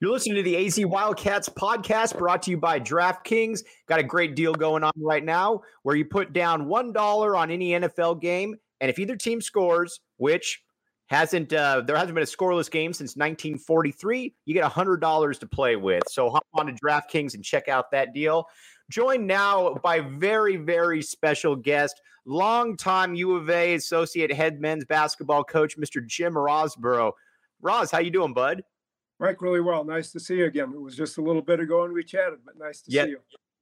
You're listening to the AZ Wildcats podcast brought to you by DraftKings. Got a great deal going on right now where you put down $1 on any NFL game. And if either team scores, which hasn't, uh, there hasn't been a scoreless game since 1943, you get $100 to play with. So hop on to DraftKings and check out that deal. Joined now by very, very special guest, longtime U of A associate head men's basketball coach, Mr. Jim Rosborough. Roz, how you doing, bud? Mike, really well. Nice to see you again. It was just a little bit ago and we chatted, but nice to see you.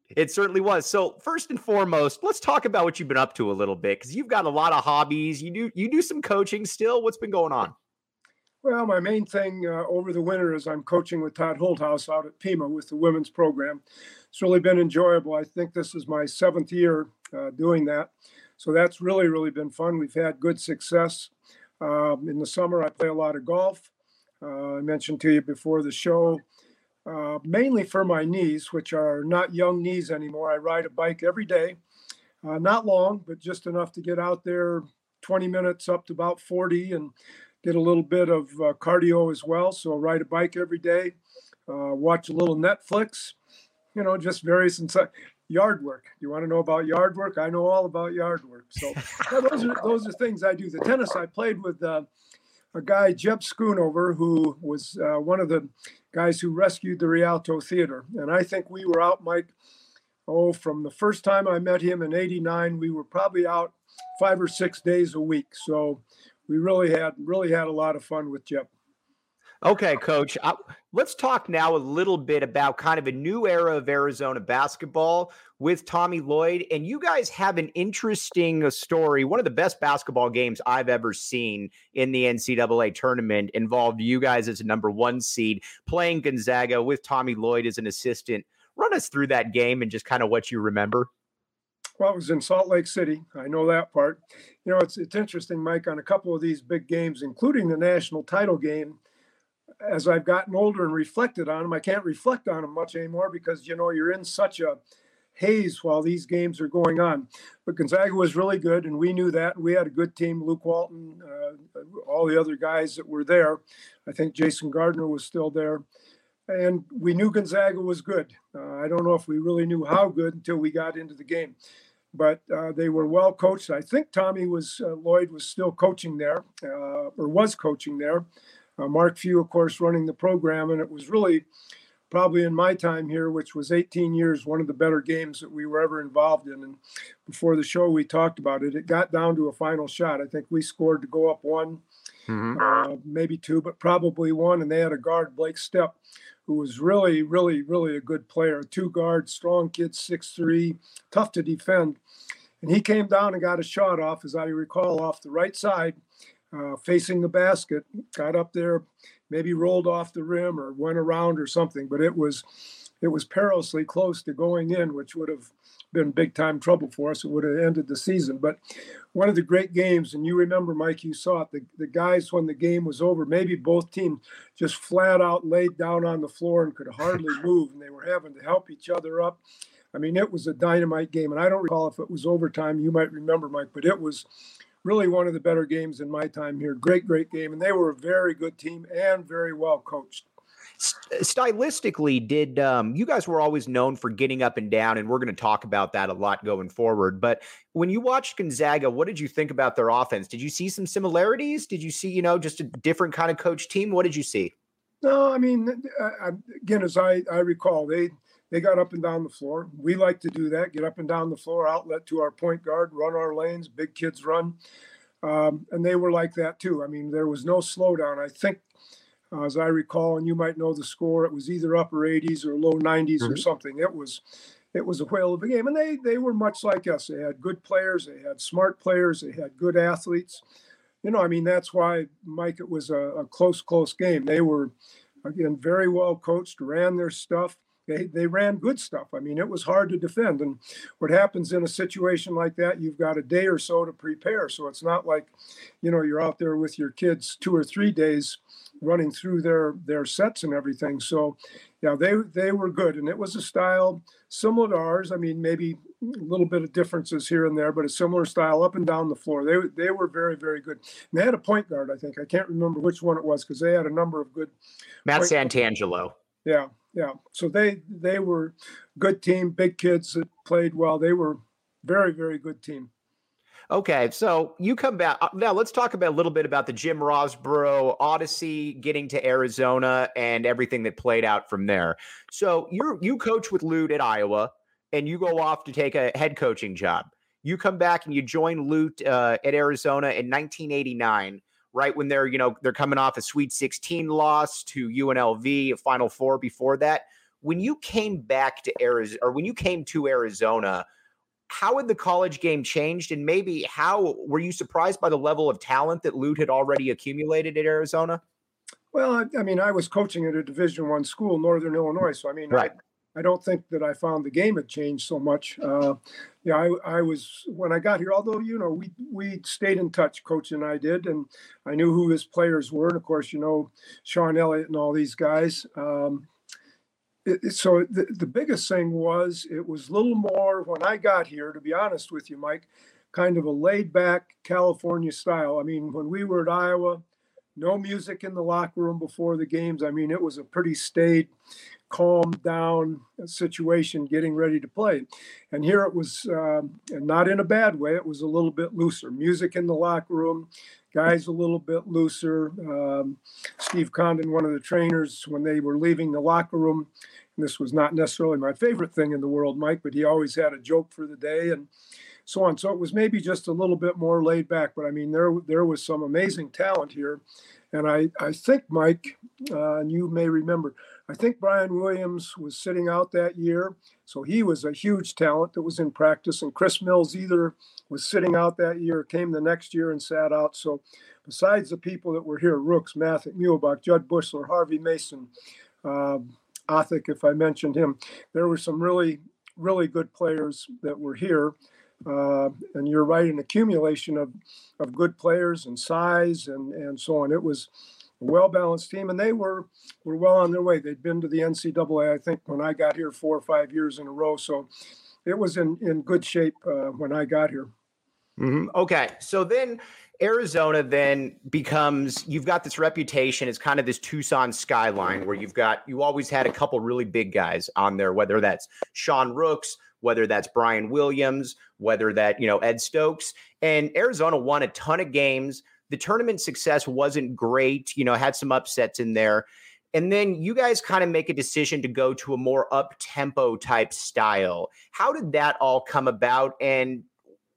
It certainly was. So first and foremost, let's talk about what you've been up to a little bit because you've got a lot of hobbies. You do you do some coaching still. What's been going on? Well, my main thing uh, over the winter is I'm coaching with Todd Holthaus out at Pima with the women's program. It's really been enjoyable. I think this is my seventh year uh, doing that, so that's really really been fun. We've had good success. Um, in the summer, I play a lot of golf. Uh, I mentioned to you before the show, uh, mainly for my knees, which are not young knees anymore. I ride a bike every day, uh, not long, but just enough to get out there 20 minutes up to about 40 and get a little bit of uh, cardio as well. So I ride a bike every day, uh, watch a little Netflix, you know, just various inside yard work. You want to know about yard work? I know all about yard work. So those are those are things I do. The tennis I played with uh, a guy, Jeb Schoonover, who was uh, one of the guys who rescued the Rialto Theater. And I think we were out, Mike, oh, from the first time I met him in 89, we were probably out five or six days a week. So we really had really had a lot of fun with Jeb. Okay, coach. Uh, let's talk now a little bit about kind of a new era of Arizona basketball with Tommy Lloyd. And you guys have an interesting uh, story. One of the best basketball games I've ever seen in the NCAA tournament involved you guys as a number one seed playing Gonzaga with Tommy Lloyd as an assistant. Run us through that game and just kind of what you remember. Well, it was in Salt Lake City. I know that part. You know, it's it's interesting, Mike, on a couple of these big games, including the national title game as I've gotten older and reflected on them, I can't reflect on them much anymore because you know you're in such a haze while these games are going on. But Gonzaga was really good, and we knew that. We had a good team. Luke Walton, uh, all the other guys that were there. I think Jason Gardner was still there, and we knew Gonzaga was good. Uh, I don't know if we really knew how good until we got into the game. But uh, they were well coached. I think Tommy was uh, Lloyd was still coaching there, uh, or was coaching there. Uh, Mark Few, of course, running the program, and it was really probably in my time here, which was 18 years, one of the better games that we were ever involved in. And before the show, we talked about it. It got down to a final shot. I think we scored to go up one, mm-hmm. uh, maybe two, but probably one. And they had a guard, Blake Stepp, who was really, really, really a good player. Two guard, strong kid, six three, tough to defend. And he came down and got a shot off, as I recall, off the right side uh, facing the basket, got up there, maybe rolled off the rim or went around or something, but it was it was perilously close to going in, which would have been big time trouble for us. It would have ended the season. But one of the great games, and you remember, Mike, you saw it. The, the guys, when the game was over, maybe both teams just flat out laid down on the floor and could hardly move, and they were having to help each other up. I mean, it was a dynamite game, and I don't recall if it was overtime. You might remember, Mike, but it was really one of the better games in my time here. Great, great game. And they were a very good team and very well coached. Stylistically, did um, you guys were always known for getting up and down, and we're going to talk about that a lot going forward. But when you watched Gonzaga, what did you think about their offense? Did you see some similarities? Did you see, you know, just a different kind of coach team? What did you see? No, I mean, again, as I, I recall, they they got up and down the floor. We like to do that, get up and down the floor, outlet to our point guard, run our lanes, big kids run. Um, and they were like that too. I mean, there was no slowdown. I think, uh, as I recall, and you might know the score, it was either upper 80s or low 90s mm-hmm. or something. It was, it was a whale of a game, and they they were much like us. They had good players, they had smart players, they had good athletes. You know, I mean, that's why Mike. It was a, a close, close game. They were again very well coached, ran their stuff they, they ran good stuff. I mean, it was hard to defend. And what happens in a situation like that, you've got a day or so to prepare. So it's not like, you know, you're out there with your kids two or three days running through their their sets and everything. So yeah, they they were good. And it was a style similar to ours. I mean, maybe a little bit of differences here and there, but a similar style up and down the floor. They they were very very good. And they had a point guard, I think. I can't remember which one it was because they had a number of good. Matt Santangelo. Yeah, yeah. So they they were good team, big kids that played well. They were very very good team. Okay, so you come back uh, now. Let's talk about a little bit about the Jim Rosborough Odyssey, getting to Arizona, and everything that played out from there. So you you coach with Lute at Iowa, and you go off to take a head coaching job. You come back and you join Lute uh, at Arizona in 1989, right when they're you know they're coming off a Sweet 16 loss to UNLV, a Final Four before that. When you came back to Arizona, or when you came to Arizona how had the college game changed and maybe how were you surprised by the level of talent that Lute had already accumulated at Arizona? Well, I, I mean, I was coaching at a Division One school, Northern Illinois, so I mean, right. I, I, don't think that I found the game had changed so much. Uh, yeah, I, I was when I got here. Although you know, we we stayed in touch, coach and I did, and I knew who his players were, and of course, you know, Sean Elliott and all these guys. Um, it, so the, the biggest thing was it was a little more when I got here, to be honest with you, Mike, kind of a laid back California style. I mean, when we were at Iowa, no music in the locker room before the games. I mean, it was a pretty staid, calmed down situation getting ready to play. And here it was, uh, not in a bad way, it was a little bit looser. Music in the locker room, guys a little bit looser. Um, Steve Condon, one of the trainers, when they were leaving the locker room, this was not necessarily my favorite thing in the world, Mike, but he always had a joke for the day and so on. So it was maybe just a little bit more laid back, but I mean, there there was some amazing talent here, and I I think Mike, uh, and you may remember, I think Brian Williams was sitting out that year, so he was a huge talent that was in practice, and Chris Mills either was sitting out that year, came the next year and sat out. So besides the people that were here, Rooks, Mathick, Muehlebach, Jud Buechler, Harvey Mason. Uh, Othick, if I mentioned him. There were some really, really good players that were here. Uh, and you're right, an accumulation of, of good players and size and, and so on. It was a well balanced team, and they were were well on their way. They'd been to the NCAA, I think, when I got here four or five years in a row. So it was in, in good shape uh, when I got here. Mm-hmm. Okay, so then Arizona then becomes you've got this reputation as kind of this Tucson skyline where you've got you always had a couple really big guys on there, whether that's Sean Rooks, whether that's Brian Williams, whether that, you know, Ed Stokes. And Arizona won a ton of games. The tournament success wasn't great, you know, had some upsets in there. And then you guys kind of make a decision to go to a more up tempo type style. How did that all come about? And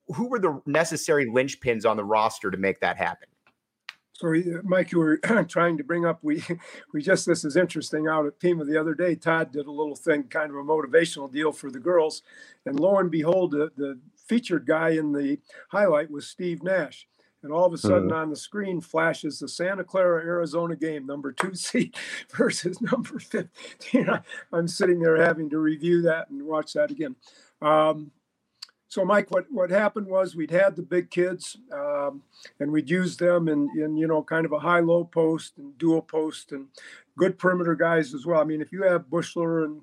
who were the necessary linchpins on the roster to make that happen? So, Mike, you were trying to bring up we we just this is interesting out at Pima the other day. Todd did a little thing, kind of a motivational deal for the girls, and lo and behold, the, the featured guy in the highlight was Steve Nash. And all of a sudden mm. on the screen flashes the Santa Clara, Arizona game, number two seed versus number 15. I'm sitting there having to review that and watch that again. Um, so Mike, what, what happened was we'd had the big kids um, and we'd use them in, in, you know, kind of a high-low post and dual post and good perimeter guys as well. I mean, if you have Buechler and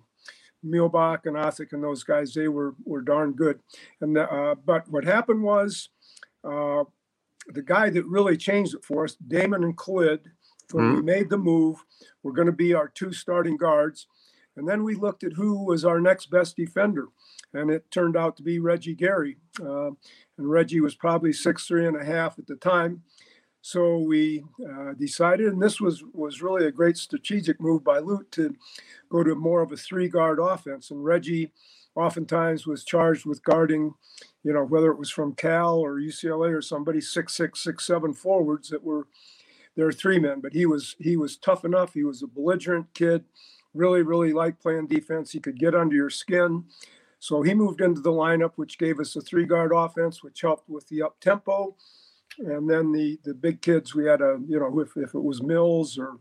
Muehlebach and Othick and those guys, they were, were darn good. And uh, But what happened was uh, the guy that really changed it for us, Damon and Khalid, when mm-hmm. we made the move, were going to be our two starting guards. And then we looked at who was our next best defender and it turned out to be Reggie Geary. Uh, and Reggie was probably six three and a half at the time. So we uh, decided, and this was was really a great strategic move by Lute to go to more of a three guard offense. And Reggie, oftentimes, was charged with guarding, you know, whether it was from Cal or UCLA or somebody six six six seven forwards that were there are three men. But he was he was tough enough. He was a belligerent kid. Really, really liked playing defense. He could get under your skin. So he moved into the lineup, which gave us a three guard offense, which helped with the up tempo. And then the the big kids, we had a you know if, if it was Mills or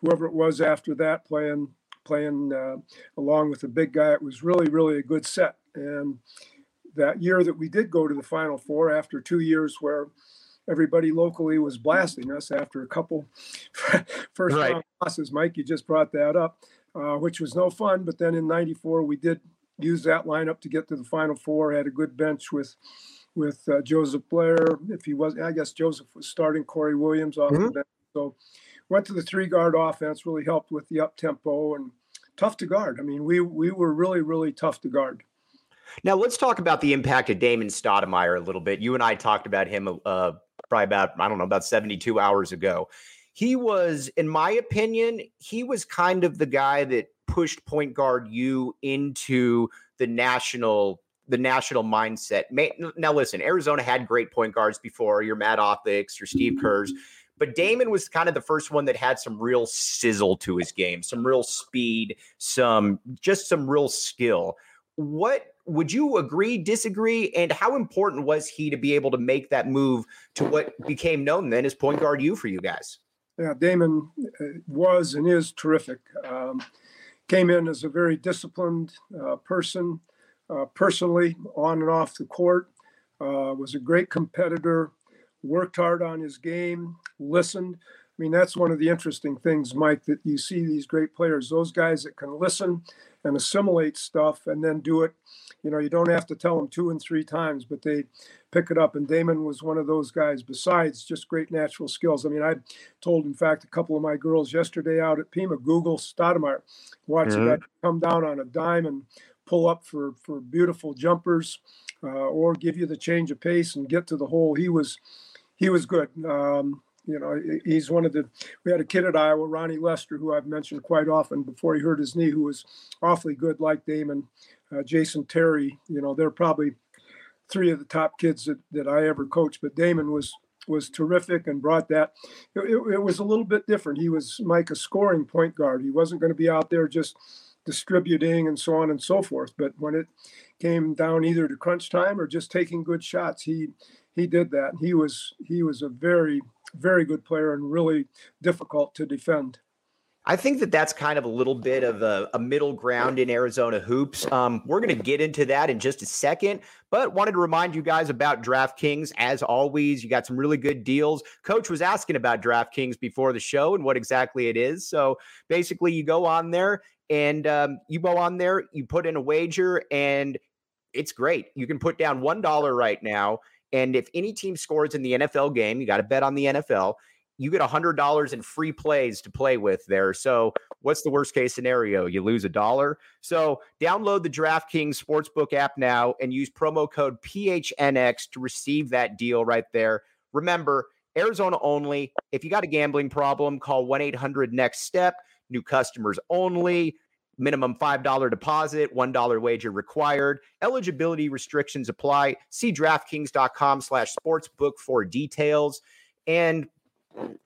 whoever it was after that playing playing uh, along with the big guy, it was really really a good set. And that year that we did go to the Final Four, after two years where everybody locally was blasting us after a couple first right. round losses, Mike, you just brought that up, uh, which was no fun. But then in '94 we did used that lineup to get to the Final Four. Had a good bench with with uh, Joseph Blair. If he was, I guess Joseph was starting. Corey Williams off mm-hmm. the bench. So went to the three guard offense. Really helped with the up tempo and tough to guard. I mean, we we were really really tough to guard. Now let's talk about the impact of Damon Stoudamire a little bit. You and I talked about him uh, probably about I don't know about 72 hours ago. He was, in my opinion, he was kind of the guy that pushed point guard you into the national the national mindset. Now, listen, Arizona had great point guards before your Matt Othics, your Steve Kerrs, but Damon was kind of the first one that had some real sizzle to his game, some real speed, some just some real skill. What would you agree, disagree, and how important was he to be able to make that move to what became known then as point guard you for you guys? Yeah, Damon uh, was and is terrific. Um, came in as a very disciplined uh, person, uh, personally, on and off the court. Uh, was a great competitor, worked hard on his game, listened. I mean, that's one of the interesting things, Mike, that you see these great players, those guys that can listen and assimilate stuff and then do it. You know, you don't have to tell them two and three times, but they pick it up. And Damon was one of those guys, besides just great natural skills. I mean, I told, in fact, a couple of my girls yesterday out at Pima, Google Stoudamire, watch mm-hmm. that come down on a dime and pull up for, for beautiful jumpers uh, or give you the change of pace and get to the hole. He was, he was good. Um, you know, he's one of the. We had a kid at Iowa, Ronnie Lester, who I've mentioned quite often before he hurt his knee, who was awfully good, like Damon, uh, Jason Terry. You know, they're probably three of the top kids that, that I ever coached. But Damon was was terrific and brought that. It, it, it was a little bit different. He was Mike a scoring point guard. He wasn't going to be out there just distributing and so on and so forth. But when it came down either to crunch time or just taking good shots, he he did that. He was he was a very very good player and really difficult to defend. I think that that's kind of a little bit of a, a middle ground in Arizona hoops. Um, we're going to get into that in just a second, but wanted to remind you guys about DraftKings. As always, you got some really good deals. Coach was asking about DraftKings before the show and what exactly it is. So basically, you go on there and um, you go on there, you put in a wager, and it's great. You can put down $1 right now and if any team scores in the NFL game, you got to bet on the NFL. You get $100 in free plays to play with there. So, what's the worst case scenario? You lose a dollar. So, download the DraftKings Sportsbook app now and use promo code PHNX to receive that deal right there. Remember, Arizona only. If you got a gambling problem, call 1 800 NEXT STEP. New customers only minimum $5 deposit, $1 wager required. Eligibility restrictions apply. See DraftKings.com slash sportsbook for details. And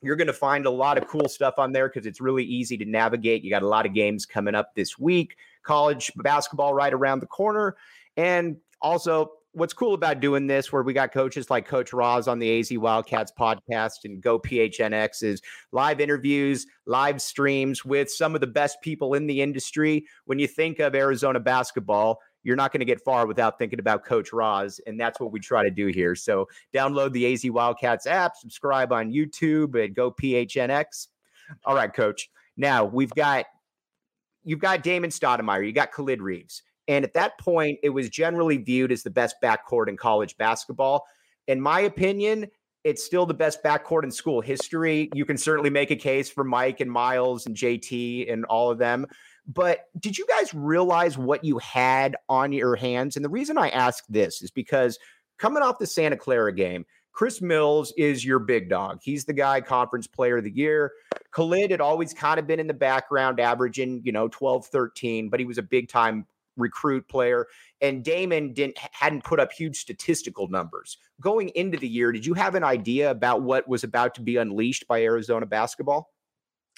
you're going to find a lot of cool stuff on there because it's really easy to navigate. You got a lot of games coming up this week, college basketball right around the corner. And also, what's cool about doing this, where we got coaches like Coach Roz on the AZ Wildcats podcast and Go PHNX, is live interviews, live streams with some of the best people in the industry. When you think of Arizona basketball, you're not going to get far without thinking about Coach Roz, and that's what we try to do here. So download the AZ Wildcats app, subscribe on YouTube, and Go PHNX. All right, Coach. Now we've got you've got Damon Stoudamire, you got Khalid Reeves. And at that point, it was generally viewed as the best backcourt in college basketball. In my opinion, it's still the best backcourt in school history. You can certainly make a case for Mike and Miles and JT and all of them. But did you guys realize what you had on your hands? And the reason I ask this is because coming off the Santa Clara game, Chris Mills is your big dog. He's the guy, conference player of the year. Khalid had always kind of been in the background, averaging, you know, 12, 13, but he was a big time recruit player, and Damon didn't hadn't put up huge statistical numbers going into the year. Did you have an idea about what was about to be unleashed by Arizona basketball?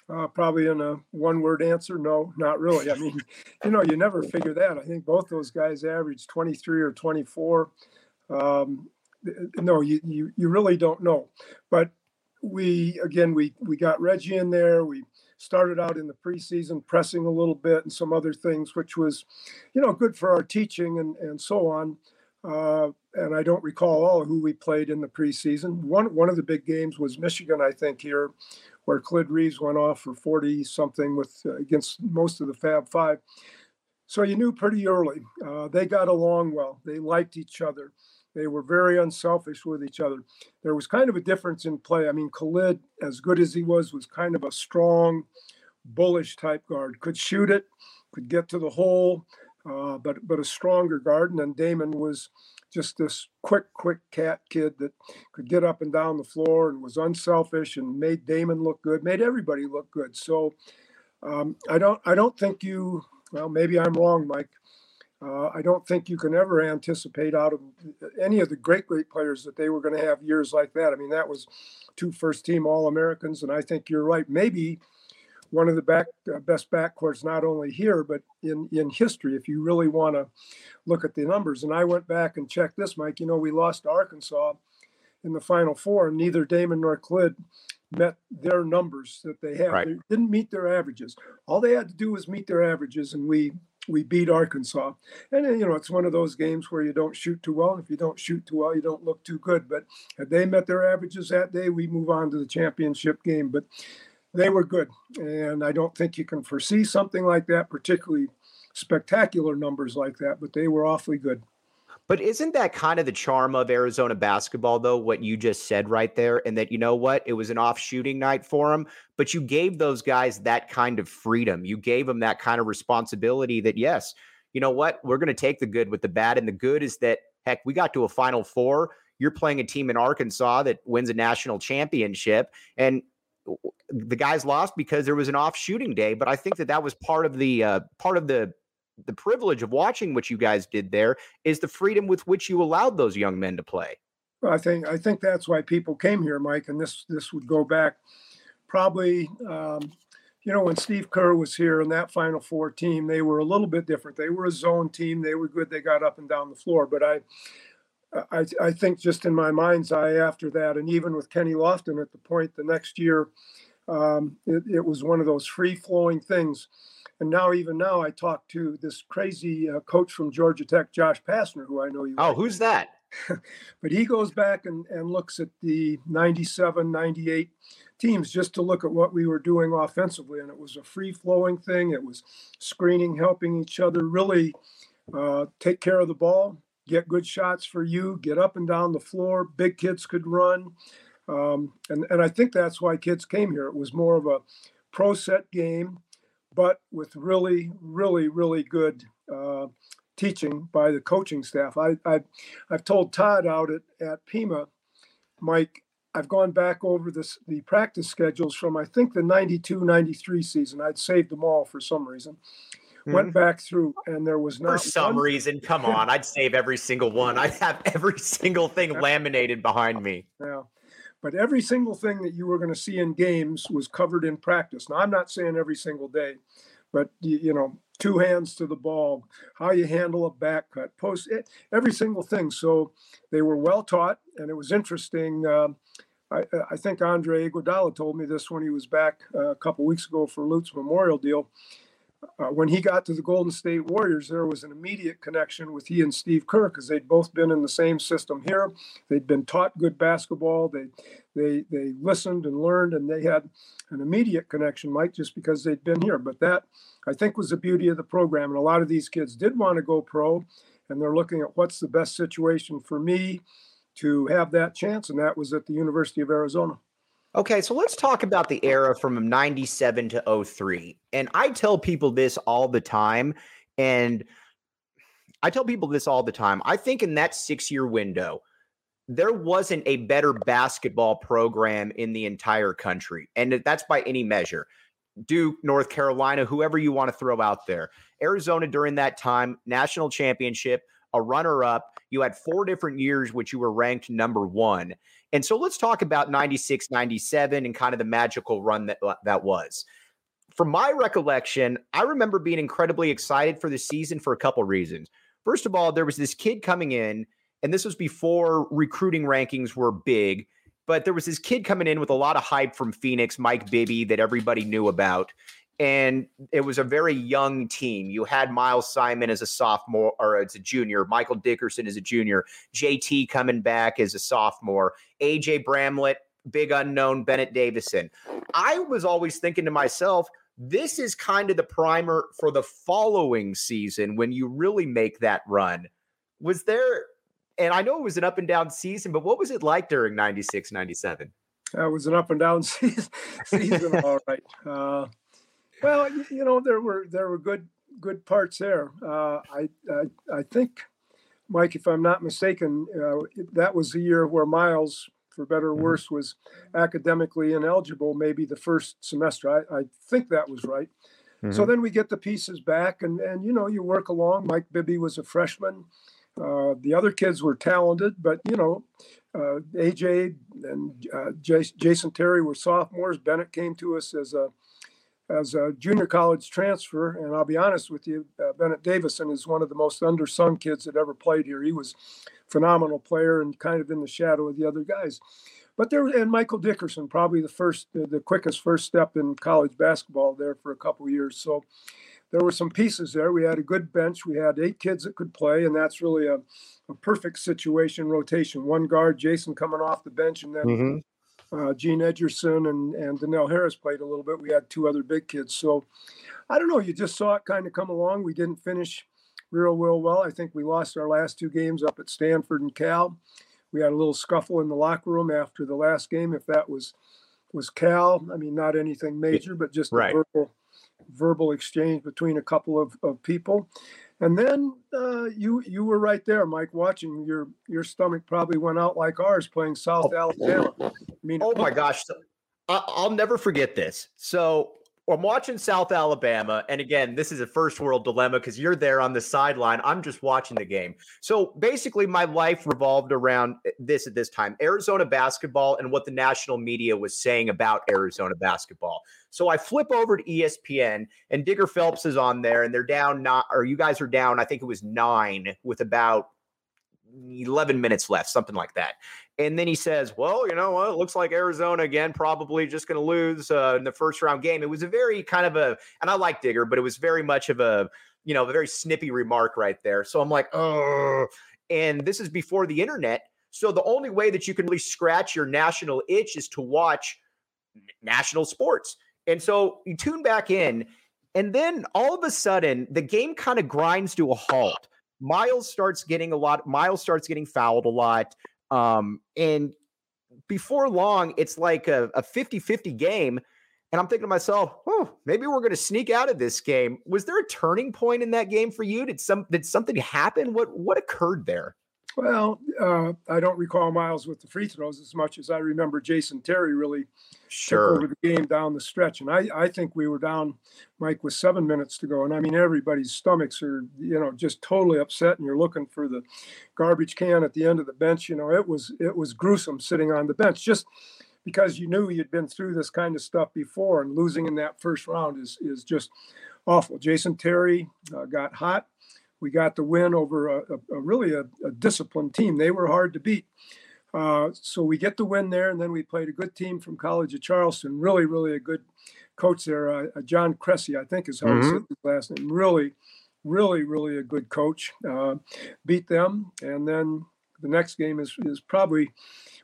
Uh, probably in a one-word answer, no, not really. I mean, you know, you never figure that. I think both those guys averaged 23 or 24. Um, no, you, you you really don't know. But we again we we got Reggie in there. We started out in the preseason pressing a little bit and some other things, which was, you know, good for our teaching and, and so on. Uh, and I don't recall all who we played in the preseason. One one of the big games was Michigan, I think, here, where Khalid Reeves went off for 40 something with uh, against most of the Fab Five. So you knew pretty early. Uh, they got along well. They liked each other. They were very unselfish with each other. There was kind of a difference in play. I mean, Khalid, as good as he was, was kind of a strong, bullish type guard. Could shoot it, could get to the hole, uh, but but a stronger guard. And then Damon was just this quick, quick cat kid that could get up and down the floor and was unselfish and made Damon look good, made everybody look good. So um, I don't I don't think you well maybe I'm wrong, Mike. Uh, I don't think you can ever anticipate out of any of the great, great players that they were going to have years like that. I mean, that was two first team All Americans. And I think you're right. Maybe one of the back uh, best backcourts, not only here, but in, in history, if you really want to look at the numbers. And I went back and checked this, Mike. You know, we lost to Arkansas in the Final Four, and neither Damon nor Khalid met their numbers that they have. Right. They didn't meet their averages. All they had to do was meet their averages, and we we beat Arkansas. And you know, it's one of those games where you don't shoot too well. If you don't shoot too well, you don't look too good. But had they met their averages that day, we move on to the championship game. But they were good, and I don't think you can foresee something like that, particularly spectacular numbers like that. But they were awfully good. But isn't that kind of the charm of Arizona basketball, though, what you just said right there? And that, you know what? It was an off shooting night for them, but you gave those guys that kind of freedom. You gave them that kind of responsibility that, yes, you know what? We're going to take the good with the bad. And the good is that, heck, we got to a final four. You're playing a team in Arkansas that wins a national championship. And the guys lost because there was an off shooting day. But I think that that was part of the, uh, part of the, the privilege of watching what you guys did there is the freedom with which you allowed those young men to play. Well, I think I think that's why people came here, Mike. And this this would go back probably, um, you know, when Steve Kerr was here in that Final Four team, they were a little bit different. They were a zone team. They were good. They got up and down the floor. But I, I, I think just in my mind's eye after that, and even with Kenny Lofton at the point the next year, um, it, it was one of those free flowing things and now, even now, I talk to this crazy uh, coach from Georgia Tech, Josh Pastner, who I know you. Oh, like. who's that? but he goes back and, and looks at the 97, 98 teams just to look at what we were doing offensively. And it was a free flowing thing. It was screening, helping each other, really uh, take care of the ball, get good shots for you, get up and down the floor. Big kids could run. Um, and, and I think that's why kids came here. It was more of a pro set game but with really, really, really good uh, teaching by the coaching staff. I, I, have told Todd out at, at Pima, Mike, I've gone back over this the practice schedules from I think the 92 93 season. I'd saved them all for some reason. Mm-hmm. Went back through and there was not for some one... reason. Come on, I'd save every single one. I'd have every single thing laminated behind me. Yeah but every single thing that you were going to see in games was covered in practice. Now, I'm not saying every single day, but you, know, two hands to the ball, how you handle a back cut, post, it, every single thing. So they were well taught, and it was interesting. Um, I, I, think Andre Iguodala told me this when he was back uh, a couple weeks ago for Lute's Memorial Deal uh, when he got to the Golden State Warriors, there was an immediate connection with he and Steve Kerr because they'd both been in the same system here. They'd been taught good basketball. They they they listened and learned, and they had an immediate connection, Mike, just because they'd been here. But that I think was the beauty of the program, and a lot of these kids did want to go pro, and they're looking at what's the best situation for me to have that chance, and that was at the University of Arizona. Okay, so let's talk about the era from 97 to 03. And I tell people this all the time. And I tell people this all the time. I think in that six year window, there wasn't a better basketball program in the entire country. And that's by any measure. Duke, North Carolina, whoever you want to throw out there. Arizona during that time, national championship, a runner up. You had four different years which you were ranked number one. And so let's talk about 96, 97 and kind of the magical run that uh, that was. From my recollection, I remember being incredibly excited for the season for a couple reasons. First of all, there was this kid coming in, and this was before recruiting rankings were big, but there was this kid coming in with a lot of hype from Phoenix, Mike Bibby, that everybody knew about and it was a very young team. You had Miles Simon as a sophomore or as a junior, Michael Dickerson as a junior, JT coming back as a sophomore, AJ Bramlett, big unknown, Bennett Davison. I was always thinking to myself, this is kind of the primer for the following season when you really make that run. Was there, and I know it was an up and down season, but what was it like during 96, 97? That was an up and down season, season all right. Uh, Well, you know, there were there were good good parts there. Uh, I, I I think, Mike, if I'm not mistaken, uh, that was the year where Miles, for better or mm-hmm. worse, was academically ineligible. Maybe the first semester. I, I think that was right. Mm-hmm. So then we get the pieces back, and and you know you work along. Mike Bibby was a freshman. Uh, the other kids were talented, but you know, uh, AJ and uh, Jason Terry were sophomores. Bennett came to us as a as a junior college transfer, and I'll be honest with you, uh, Bennett Davison is one of the most undersung kids that ever played here. He was phenomenal player and kind of in the shadow of the other guys. But there and Michael Dickerson, probably the first, the quickest first step in college basketball there for a couple years. So there were some pieces there. We had a good bench. We had eight kids that could play, and that's really a, a perfect situation rotation. One guard, Jason coming off the bench, and then mm-hmm. Uh, Gene Edgerson and and Donnell Harris played a little bit. We had two other big kids. So I don't know. You just saw it kind of come along. We didn't finish real, real well. I think we lost our last two games up at Stanford and Cal we had a little scuffle in the locker room after the last game. If that was was Cal, I mean, not anything major, but just right. a verbal verbal exchange between a couple of, of people. And then uh, you you were right there, Mike, watching your your stomach probably went out like ours playing South oh. Alabama. I mean, oh my gosh, I'll never forget this. So I'm watching South Alabama. And again, this is a first world dilemma because you're there on the sideline. I'm just watching the game. So basically, my life revolved around eh, this at this time Arizona basketball and what the national media was saying about Arizona basketball. So I flip over to ESPN and Digger Phelps is on there and they're down not, or you guys are down, I think it was nine with about 11 minutes left, something like that. And then he says, Well, you know what? It looks like Arizona again, probably just going to lose uh, in the first round game. It was a very kind of a, and I like Digger, but it was very much of a, you know, a very snippy remark right there. So I'm like, Oh, and this is before the internet. So the only way that you can really scratch your national itch is to watch national sports. And so you tune back in, and then all of a sudden, the game kind of grinds to a halt. Miles starts getting a lot. Miles starts getting fouled a lot. Um, and before long, it's like a, a 50-50 game. And I'm thinking to myself, oh, maybe we're going to sneak out of this game. Was there a turning point in that game for you? Did some did something happen? What what occurred there? Well, uh, I don't recall Miles with the free throws as much as I remember Jason Terry really sure. took over the game down the stretch. And I, I think we were down, Mike, with seven minutes to go. And I mean, everybody's stomachs are, you know, just totally upset. And you're looking for the garbage can at the end of the bench. You know, it was it was gruesome sitting on the bench just because you knew you'd been through this kind of stuff before. And losing in that first round is is just awful. Jason Terry uh, got hot we got the win over a, a, a really a, a, disciplined team. They were hard to beat. Uh, so we get the win there, and then we played a good team from College of Charleston. Really, really a good coach there, uh, uh John Kresse, I think is how mm-hmm. his last name. Really, really, really a good coach. Uh, beat them, and then the next game is is probably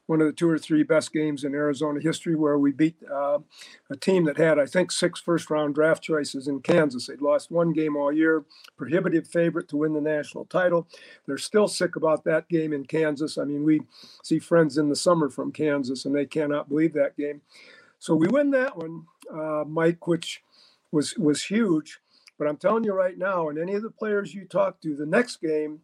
one of the two or three best games in Arizona history, where we beat uh, a team that had, I think, six first round draft choices in Kansas. They'd lost one game all year, prohibitive favorite to win the national title. They're still sick about that game in Kansas. I mean, we see friends in the summer from Kansas, and they cannot believe that game. So we win that one, uh, Mike, which was was huge. But I'm telling you right now, and any of the players you talk to, the next game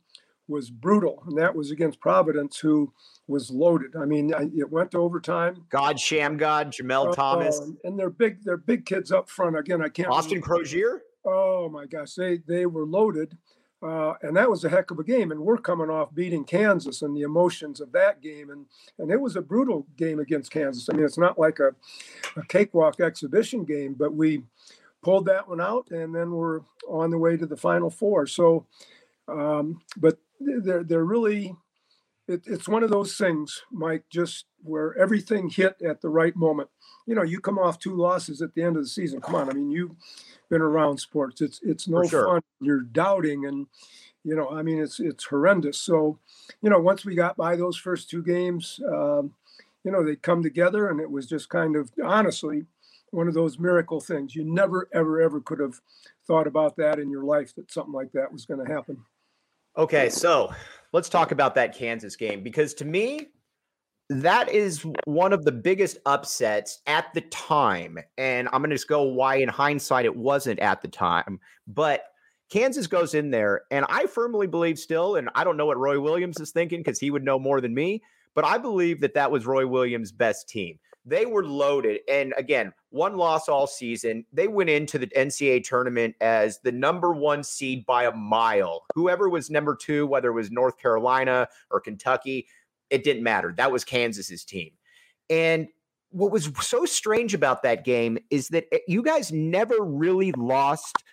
was brutal, and that was against Providence, who was loaded. I mean, it went to overtime. God, Shammgod, Jamel uh, Thomas, and they're big. They're big kids up front. Again, I can't. Austin remember. Croshere. Oh my gosh, they they were loaded, uh, and that was a heck of a game. And we're coming off beating Kansas and the emotions of that game, and and it was a brutal game against Kansas. I mean, it's not like a, a cakewalk exhibition game, but we pulled that one out, and then we're on the way to the Final Four. So, um, but they're they're really it, it's one of those things, Mike, just where everything hit at the right moment. You know, you come off two losses at the end of the season. Come on, I mean, you've been around sports. It's it's no sure. fun. You're doubting, and you know, I mean, it's it's horrendous. So, you know, once we got by those first two games, um, you know, they come together, and it was just kind of honestly one of those miracle things. You never, ever, ever could have thought about that in your life that something like that was going to happen. Okay, so let's talk about that Kansas game because to me, that is one of the biggest upsets at the time. And I'm going to just go why, in hindsight, it wasn't at the time. But Kansas goes in there, and I firmly believe still, and I don't know what Roy Williams is thinking because he would know more than me, but I believe that that was Roy Williams' best team. They were loaded. And again, one loss all season. They went into the NCAA tournament as the number one seed by a mile. Whoever was number two, whether it was North Carolina or Kentucky, it didn't matter. That was Kansas's team. And what was so strange about that game is that eh, you guys never really lost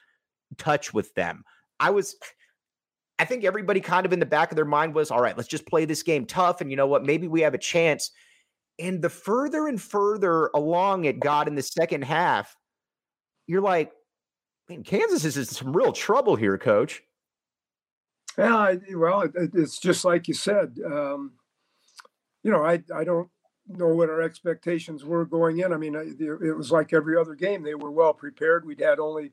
touch with them. I was I think everybody kind of in the back of their mind was, all right, let's just play this game tough and you know what, maybe we have a chance. And the further and further along it got in the second half, you're like, man, Kansas is in some real trouble here, coach. Yeah, well, it, it's just like you said. Um, you know, I I don't know what our expectations were going in. I mean, it was like every other game; they were well prepared. We'd had only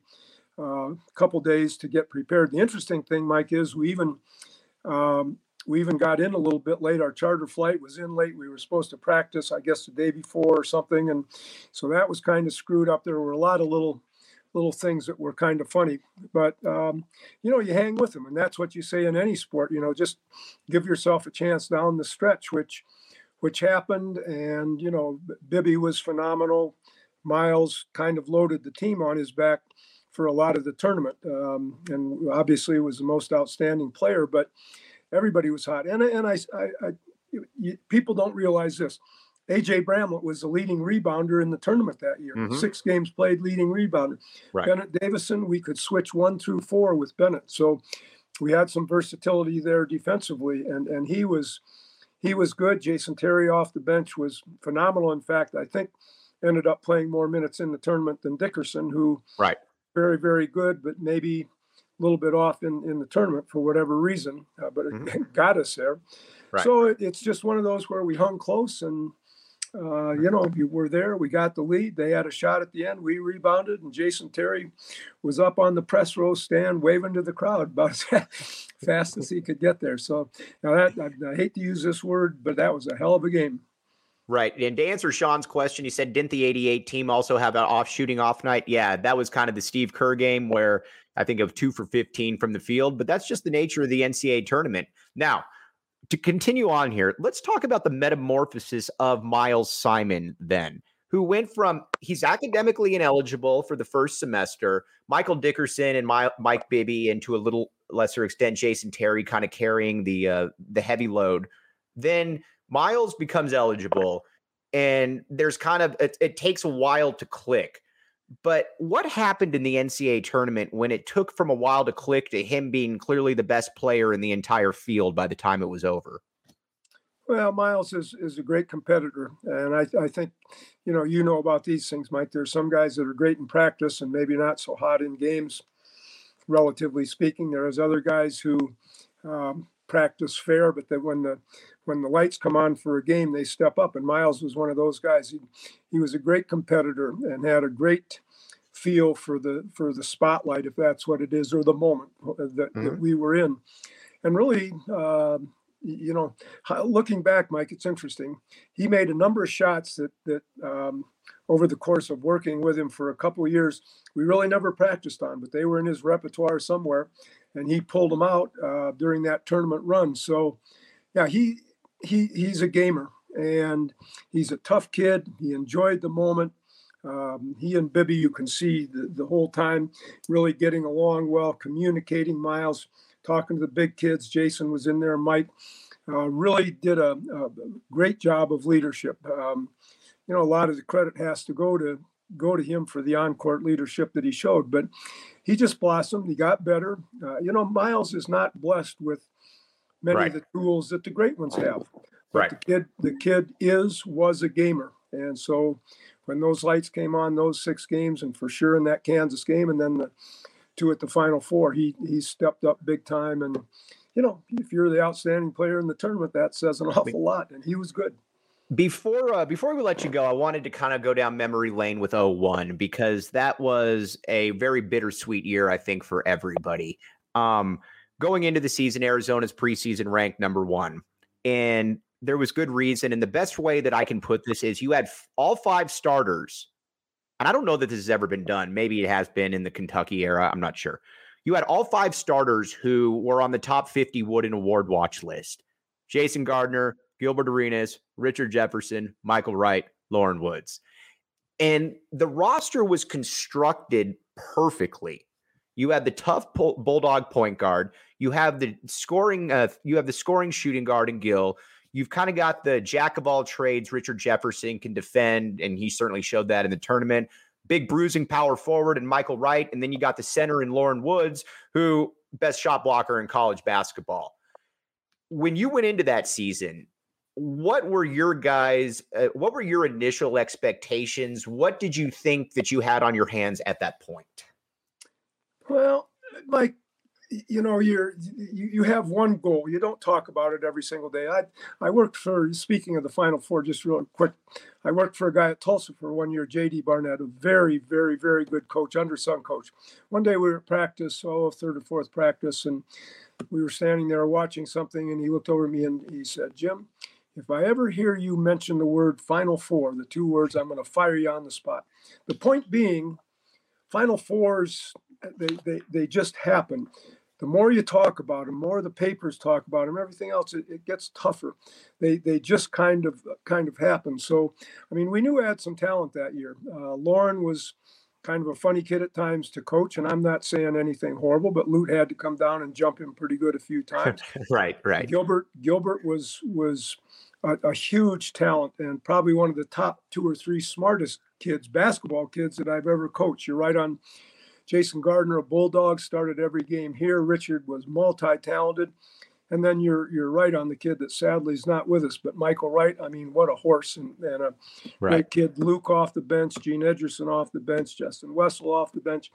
uh, a couple days to get prepared. The interesting thing, Mike, is we even um, we even got in a little bit late. Our charter flight was in late. We were supposed to practice, I guess, the day before or something, and so that was kind of screwed up. There were a lot of little little things that were kind of funny, but um, you know, you hang with them, and that's what you say in any sport. You know, just give yourself a chance down the stretch, which which happened. And, you know, Bibby was phenomenal. Miles kind of loaded the team on his back for a lot of the tournament. Um, and obviously was the most outstanding player, but everybody was hot. And, and I, I, I you, people don't realize this. AJ Bramlett was the leading rebounder in the tournament that year. Mm-hmm. Six games played, leading rebounder. Right. Bennett Davison, we could switch one through four with Bennett. So we had some versatility there defensively, and and he was he was good. Jason Terry off the bench was phenomenal. In fact, I think ended up playing more minutes in the tournament than Dickerson, who right very very good, but maybe little bit off in in the tournament for whatever reason. Uh, but it mm-hmm. got us there. Right. So it, it's just one of those where we hung close and uh, you know, we were there. We got the lead. They had a shot at the end. We rebounded, and Jason Terry was up on the press row stand waving to the crowd about as fast as he could get there. So now that I, I hate to use this word, but that was a hell of a game. Right. And to answer Sean's question, he said, didn't the 88 team also have an off shooting off night? Yeah, that was kind of the Steve Kerr game where I think of two for 15 from the field, but that's just the nature of the NCAA tournament. Now, to continue on here, let's talk about the metamorphosis of Miles Simon then, who went from he's academically ineligible for the first semester, Michael Dickerson and My, Mike Bibby, and to a little lesser extent, Jason Terry kind of carrying the uh, the heavy load. Then Miles becomes eligible, and there's kind of it, it takes a while to click. But what happened in the NCAA tournament when it took from a while to click to him being clearly the best player in the entire field by the time it was over? Well, Miles is, is a great competitor. And I, I think, you know, you know about these things, Mike. There's some guys that are great in practice and maybe not so hot in games, relatively speaking. There's other guys who um, practice fair, but that when the when the lights come on for a game, they step up. And Miles was one of those guys. He, he was a great competitor and had a great feel for the for the spotlight, if that's what it is, or the moment that, mm-hmm. that we were in. And really, uh, you know, looking back, Mike, it's interesting. He made a number of shots that that um, over the course of working with him for a couple of years, we really never practiced on, but they were in his repertoire somewhere, and he pulled them out uh, during that tournament run. So, yeah, he he he's a gamer and he's a tough kid. He enjoyed the moment. Um, he and Bibby, you can see the, the whole time really getting along well, communicating. Miles talking to the big kids. Jason was in there. Mike uh, really did a, a, great job of leadership. Um, you know, a lot of the credit has to go to go to him for the on-court leadership that he showed. But he just blossomed. He got better. Uh, you know, Miles is not blessed with many right. of the tools that the great ones have. But right. The kid, the kid is was a gamer, and so when those lights came on, those six games, and for sure in that Kansas game, and then the two at the Final Four, he he stepped up big time. And you know, if you're the outstanding player in the tournament, that says an awful lot. And he was good. Before uh, before we let you go, I wanted to kind of go down memory lane with 01 because that was a very bittersweet year, I think, for everybody. Um, going into the season, Arizona's preseason ranked number one. And there was good reason. And the best way that I can put this is you had all five starters. And I don't know that this has ever been done. Maybe it has been in the Kentucky era. I'm not sure. You had all five starters who were on the top 50 Wooden Award watch list Jason Gardner, Gilbert Arenas, Richard Jefferson, Michael Wright, Loren Woods. And the roster was constructed perfectly. You had the tough bulldog point guard. You have the scoring. Uh, you have the scoring shooting guard in Gil. You've kind of got the jack of all trades. Richard Jefferson can defend, and he certainly showed that in the tournament. Big bruising power forward and Michael Wright, and then you got the center in Loren Woods, who best shot blocker in college basketball. When you went into that season, what were your guys? Uh, what were your initial expectations? What did you think that you had on your hands at that point? Well, like you know, you're you, you have one goal. You don't talk about it every single day. I I worked for speaking of the Final Four, just real quick. I worked for a guy at Tulsa for one year, JD Barnett, a very, very, very good coach, undersung coach. One day we were at practice, oh, third or fourth practice, and we were standing there watching something, and he looked over at me and he said, Jim, if I ever hear you mention the word Final Four, the two words, I'm going to fire you on the spot. The point being, Final Fours, they, they, they just happen. The more you talk about them, more the papers talk about them, everything else, it, it gets tougher. They, they just kind of kind of happen. So, I mean, we knew we had some talent that year. Uh, Loren was kind of a funny kid at times to coach, and I'm not saying anything horrible, but Lute had to come down and jump him pretty good a few times. right, right. Gilbert Gilbert was was a, a, huge talent and probably one of the top two or three smartest kids, basketball kids that I've ever coached. You're right on. Jason Gardner, a Bulldog, started every game here. Richard was multi-talented. And then you're you're right on the kid that sadly is not with us, but Michael Wright. I mean, what a horse and, and a right. great kid. Luke off the bench, Gene Edgerson off the bench, Justin Wessel off the bench.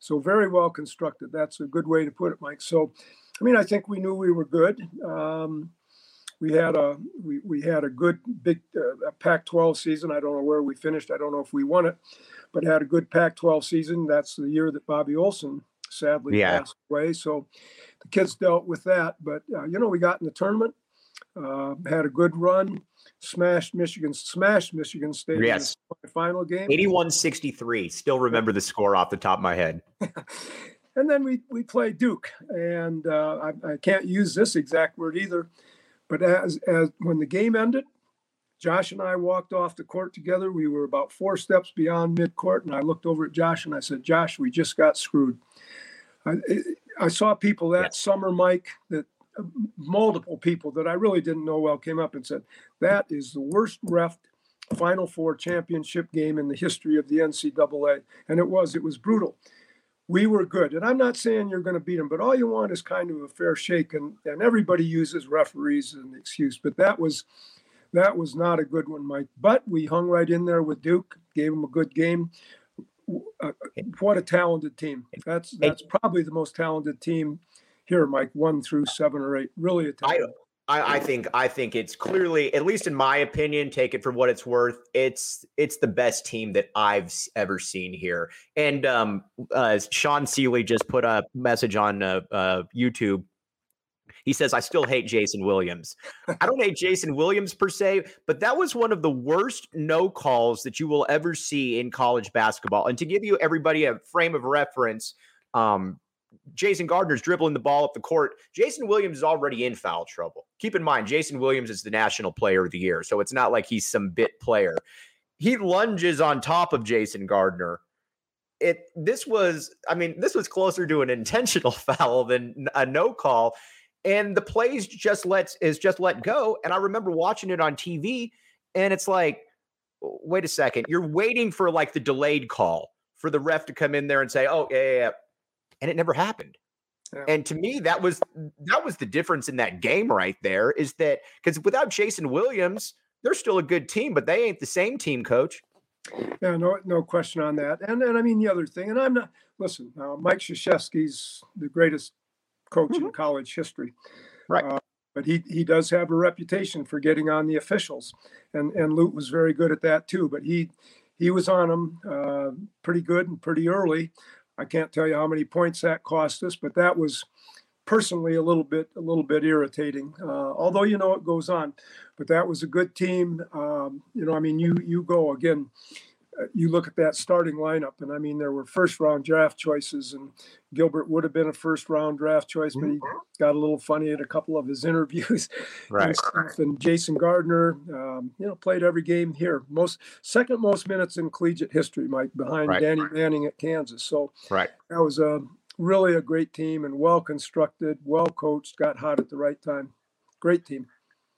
So very well constructed. That's a good way to put it, Mike. So, I mean, I think we knew we were good. Um, we had a we, we had a good big uh, Pac-12 season. I don't know where we finished. I don't know if we won it, but had a good Pac-12 season. That's the year that Bobbi Olson sadly yeah. passed away. So the kids dealt with that. But uh, you know, we got in the tournament, uh, had a good run, smashed Michigan, smashed Michigan State. Yes, final game, 81-63. Still remember the score off the top of my head. and then we we played Duke, and uh, I, I can't use this exact word either but as, as when the game ended, Josh and I walked off the court together. We were about four steps beyond midcourt, and I looked over at Josh and I said, "Josh, we just got screwed." I, I saw people that yes. summer, Mike, that uh, multiple people that I really didn't know well came up and said, "That is the worst ref Final Four championship game in the history of the NCAA," and it was. It was brutal we were good. And I'm not saying you're going to beat them, but all you want is kind of a fair shake. And, and everybody uses referees as an excuse, but that was that was not a good one, Mike. But we hung right in there with Duke, gave them a good game. Uh, what a talented team! That's that's probably the most talented team here, Mike. One through seven or eight, really a talented. I, I, think I think it's clearly, at least in my opinion, take it for what it's worth. It's it's the best team that I've ever seen here. And um, uh, Sean Seeley just put a message on uh, uh, YouTube. He says, "I still hate Jason Williams. I don't hate Jason Williams per se, but that was one of the worst no calls that you will ever see in college basketball. And to give you everybody a frame of reference." Um, Jason Gardner's dribbling the ball up the court. Jason Williams is already in foul trouble. Keep in mind, Jason Williams is the national player of the year. So it's not like he's some bit player. He lunges on top of Jason Gardner. It this was, I mean, this was closer to an intentional foul than a no call. And the plays just let is just let go. And I remember watching it on TV, and it's like, wait a second, you're waiting for like the delayed call for the ref to come in there and say, oh, yeah, yeah, yeah and it never happened. Yeah. And to me, that was that was the difference in that game right there. Is that because without Jason Williams, they're still a good team, but they ain't the same team, coach. Yeah, no, no question on that. And and I mean the other thing, and I'm not listen. Uh, Mike Krzyzewski's the greatest coach mm-hmm. in college history, right? Uh, but he he does have a reputation for getting on the officials, and and Lute was very good at that too. But he he was on them uh, pretty good and pretty early. I can't tell you how many points that cost us, but that was personally a little bit a little bit irritating. Uh, although you know it goes on, but that was a good team. Um, you know, I mean, you you go again. You look at that starting lineup, and I mean, there were first round draft choices, and Gilbert would have been a first round draft choice, but he mm-hmm. got a little funny at a couple of his interviews. Right. And, and Jason Gardner, um, you know, played every game here. Most second most minutes in collegiate history, Mike, behind right. Danny Manning at Kansas. So right. that was a really a great team and well constructed, well coached, got hot at the right time. Great team.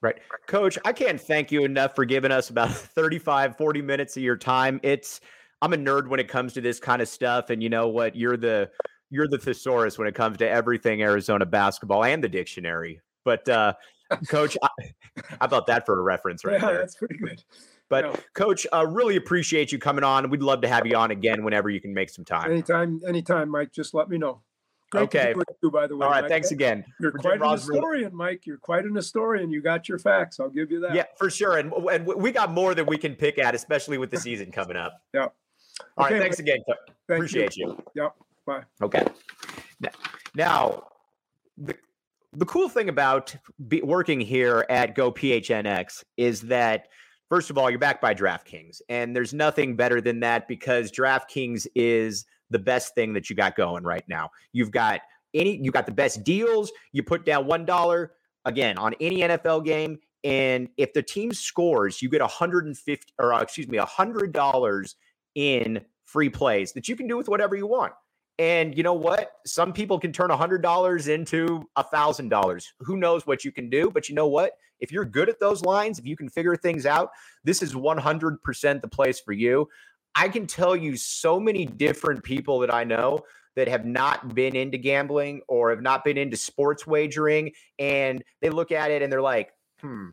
Right. Coach, I can't thank you enough for giving us about 35, 40 minutes of your time. It's I'm a nerd when it comes to this kind of stuff. And you know what? You're the you're the thesaurus when it comes to everything Arizona basketball and the dictionary. But uh coach, I, how about that for a reference right yeah, there? That's pretty good. But yeah. coach, uh, really appreciate you coming on. We'd love to have you on again whenever you can make some time. Anytime, anytime, Mike. Just let me know. Great okay. You, by the way. All right. Mike. Thanks again. You're quite an historian, Mike. You're quite an historian. You got your facts. I'll give you that. Yeah, for sure. And, and we got more than we can pick at, especially with the season coming up. yeah. All okay, right. Thanks Mike. again. Thank Appreciate you. you. Yep. Bye. Okay. Now, the, the cool thing about be, working here at Go PHNX is that first of all, you're backed by DraftKings, and there's nothing better than that because DraftKings is the best thing that you got going right now. You've got any, you got the best deals. You put down one dollar again on any NFL game, and if the team scores, you get a 150 or uh, excuse me, a hundred dollars in free plays that you can do with whatever you want. And you know what? Some people can turn a $100 into a $1,000. Who knows what you can do? But you know what? If you're good at those lines, if you can figure things out, this is 100% the place for you. I can tell you so many different people that I know that have not been into gambling or have not been into sports wagering. And they look at it and they're like, hmm,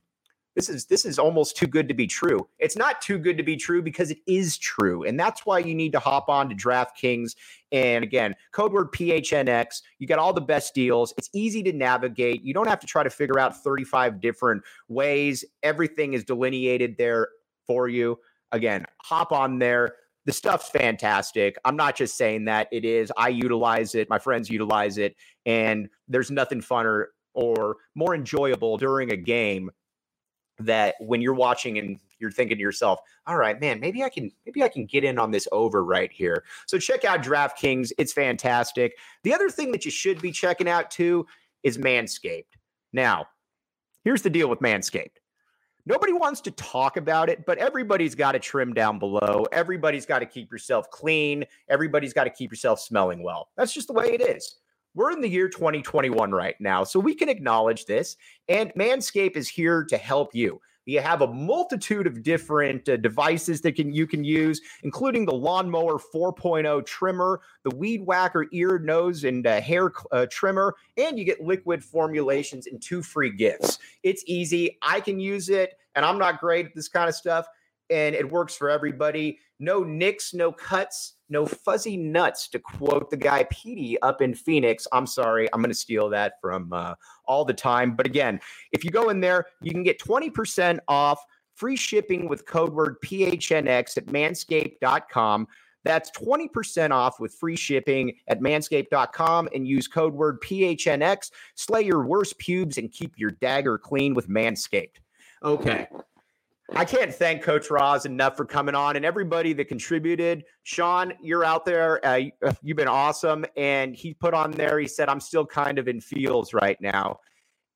this is this is almost too good to be true. It's not too good to be true because it is true. And that's why you need to hop on to DraftKings. And again, code word PHNX. You got all the best deals. It's easy to navigate. You don't have to try to figure out 35 different ways. Everything is delineated there for you. Again, hop on there. The stuff's fantastic. I'm not just saying that it is. I utilize it. My friends utilize it. And there's nothing funner or more enjoyable during a game that when you're watching and you're thinking to yourself, all right, man, maybe I can maybe I can get in on this over right here. So check out DraftKings. It's fantastic. The other thing that you should be checking out too is Manscaped. Now, here's the deal with Manscaped. Nobody wants to talk about it, but everybody's got to trim down below. Everybody's got to keep yourself clean. Everybody's got to keep yourself smelling well. That's just the way it is. We're in the year 2021 right now, so we can acknowledge this. And Manscaped is here to help you. You have a multitude of different uh, devices that can you can use, including the Lawnmower 4.0 trimmer, the Weed Whacker ear, nose, and uh, hair uh, trimmer, and you get liquid formulations and two free gifts. It's easy. I can use it, and I'm not great at this kind of stuff, and it works for everybody. No nicks, no cuts no fuzzy nuts, to quote the guy Petey up in Phoenix. I'm sorry, I'm going to steal that from uh, all the time. But again, if you go in there, you can get 20% off free shipping with code word PHNX at manscaped.com. That's 20% off with free shipping at manscaped.com and use code word PHNX. Slay your worst pubes and keep your dagger clean with Manscaped. Okay. I can't thank Coach Roz enough for coming on and everybody that contributed. Sean, you're out there. Uh, uh, you've been awesome. And he put on there, he said, I'm still kind of in feels right now.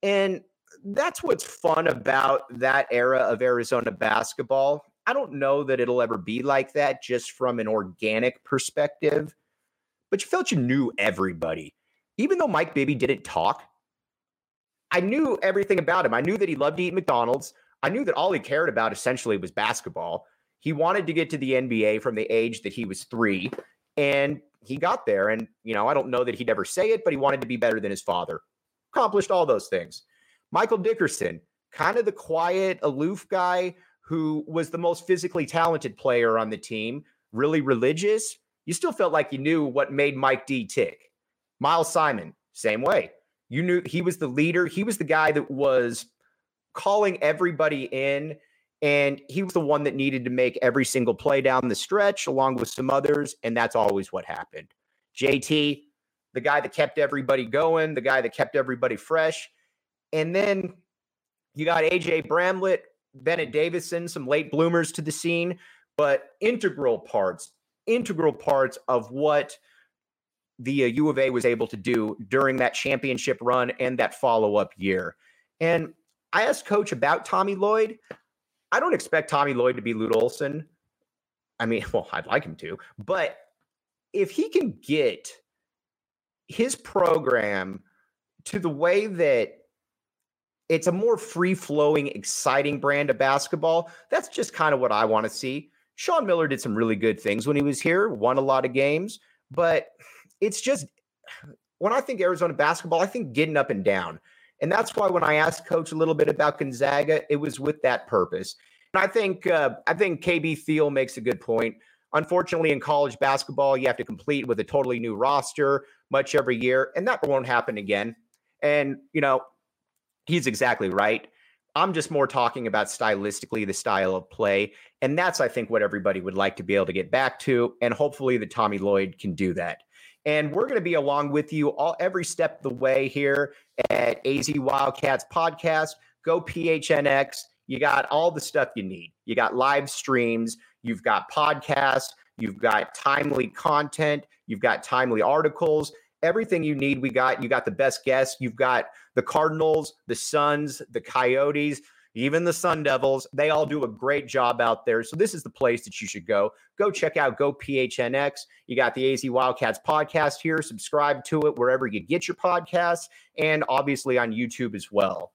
And that's what's fun about that era of Arizona basketball. I don't know that it'll ever be like that just from an organic perspective, but you felt you knew everybody. Even though Mike Bibby didn't talk, I knew everything about him. I knew that he loved to eat McDonald's. I knew that all he cared about essentially was basketball. He wanted to get to the NBA from the age that he was three, and he got there. And, you know, I don't know that he'd ever say it, but he wanted to be better than his father. Accomplished all those things. Michael Dickerson, kind of the quiet, aloof guy who was the most physically talented player on the team, really religious. You still felt like you knew what made Mike D tick. Miles Simon, same way. You knew he was the leader. He was the guy that was calling everybody in. And he was the one that needed to make every single play down the stretch, along with some others. And that's always what happened. JT, the guy that kept everybody going, the guy that kept everybody fresh. And then you got AJ Bramlett, Bennett Davison, some late bloomers to the scene, but integral parts, integral parts of what the uh, U of A was able to do during that championship run and that follow up year. And I asked coach about Tommy Lloyd. I don't expect Tommy Lloyd to be Lute Olson. I mean, well, I'd like him to, but if he can get his program to the way that it's a more free flowing, exciting brand of basketball, that's just kind of what I want to see. Sean Miller did some really good things when he was here, won a lot of games, but it's just when I think Arizona basketball, I think getting up and down. And that's why when I asked coach a little bit about Gonzaga, it was with that purpose. And I think uh, I think KB Thiel makes a good point. Unfortunately, in college basketball, you have to complete with a totally new roster much every year, and that won't happen again. And you know, he's exactly right. I'm just more talking about stylistically the style of play, and that's I think what everybody would like to be able to get back to, and hopefully the Tommy Lloyd can do that. And we're going to be along with you all every step of the way here at AZ Wildcats podcast. Go PHNX. You got all the stuff you need. You got live streams, you've got podcasts, you've got timely content, you've got timely articles, everything you need. We got you got the best guests. You've got the Cardinals, the Suns, the Coyotes even the Sun Devils, they all do a great job out there. So this is the place that you should go. Go check out Go PHNX. You got the AZ Wildcats podcast here. Subscribe to it wherever you get your podcasts, and obviously on YouTube as well.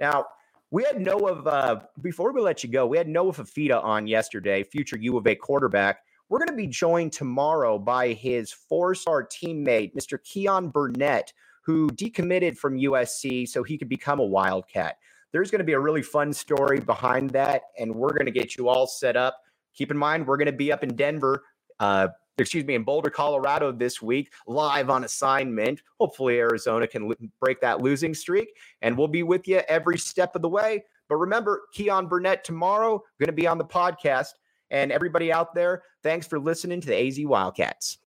Now, we had Noah, uh, before we let you go, we had Noah Fifita on yesterday, future U of A quarterback. We're going to be joined tomorrow by his four star teammate, Mr. Keyan Burnett, who decommitted from USC so he could become a Wildcat there's going to be a really fun story behind that, and we're going to get you all set up. Keep in mind, we're going to be up in Denver, uh, excuse me, in Boulder, Colorado this week, live on assignment. Hopefully, Arizona can break that losing streak, and we'll be with you every step of the way. But remember, Keyan Burnett tomorrow going to be on the podcast. And everybody out there, thanks for listening to the AZ Wildcats.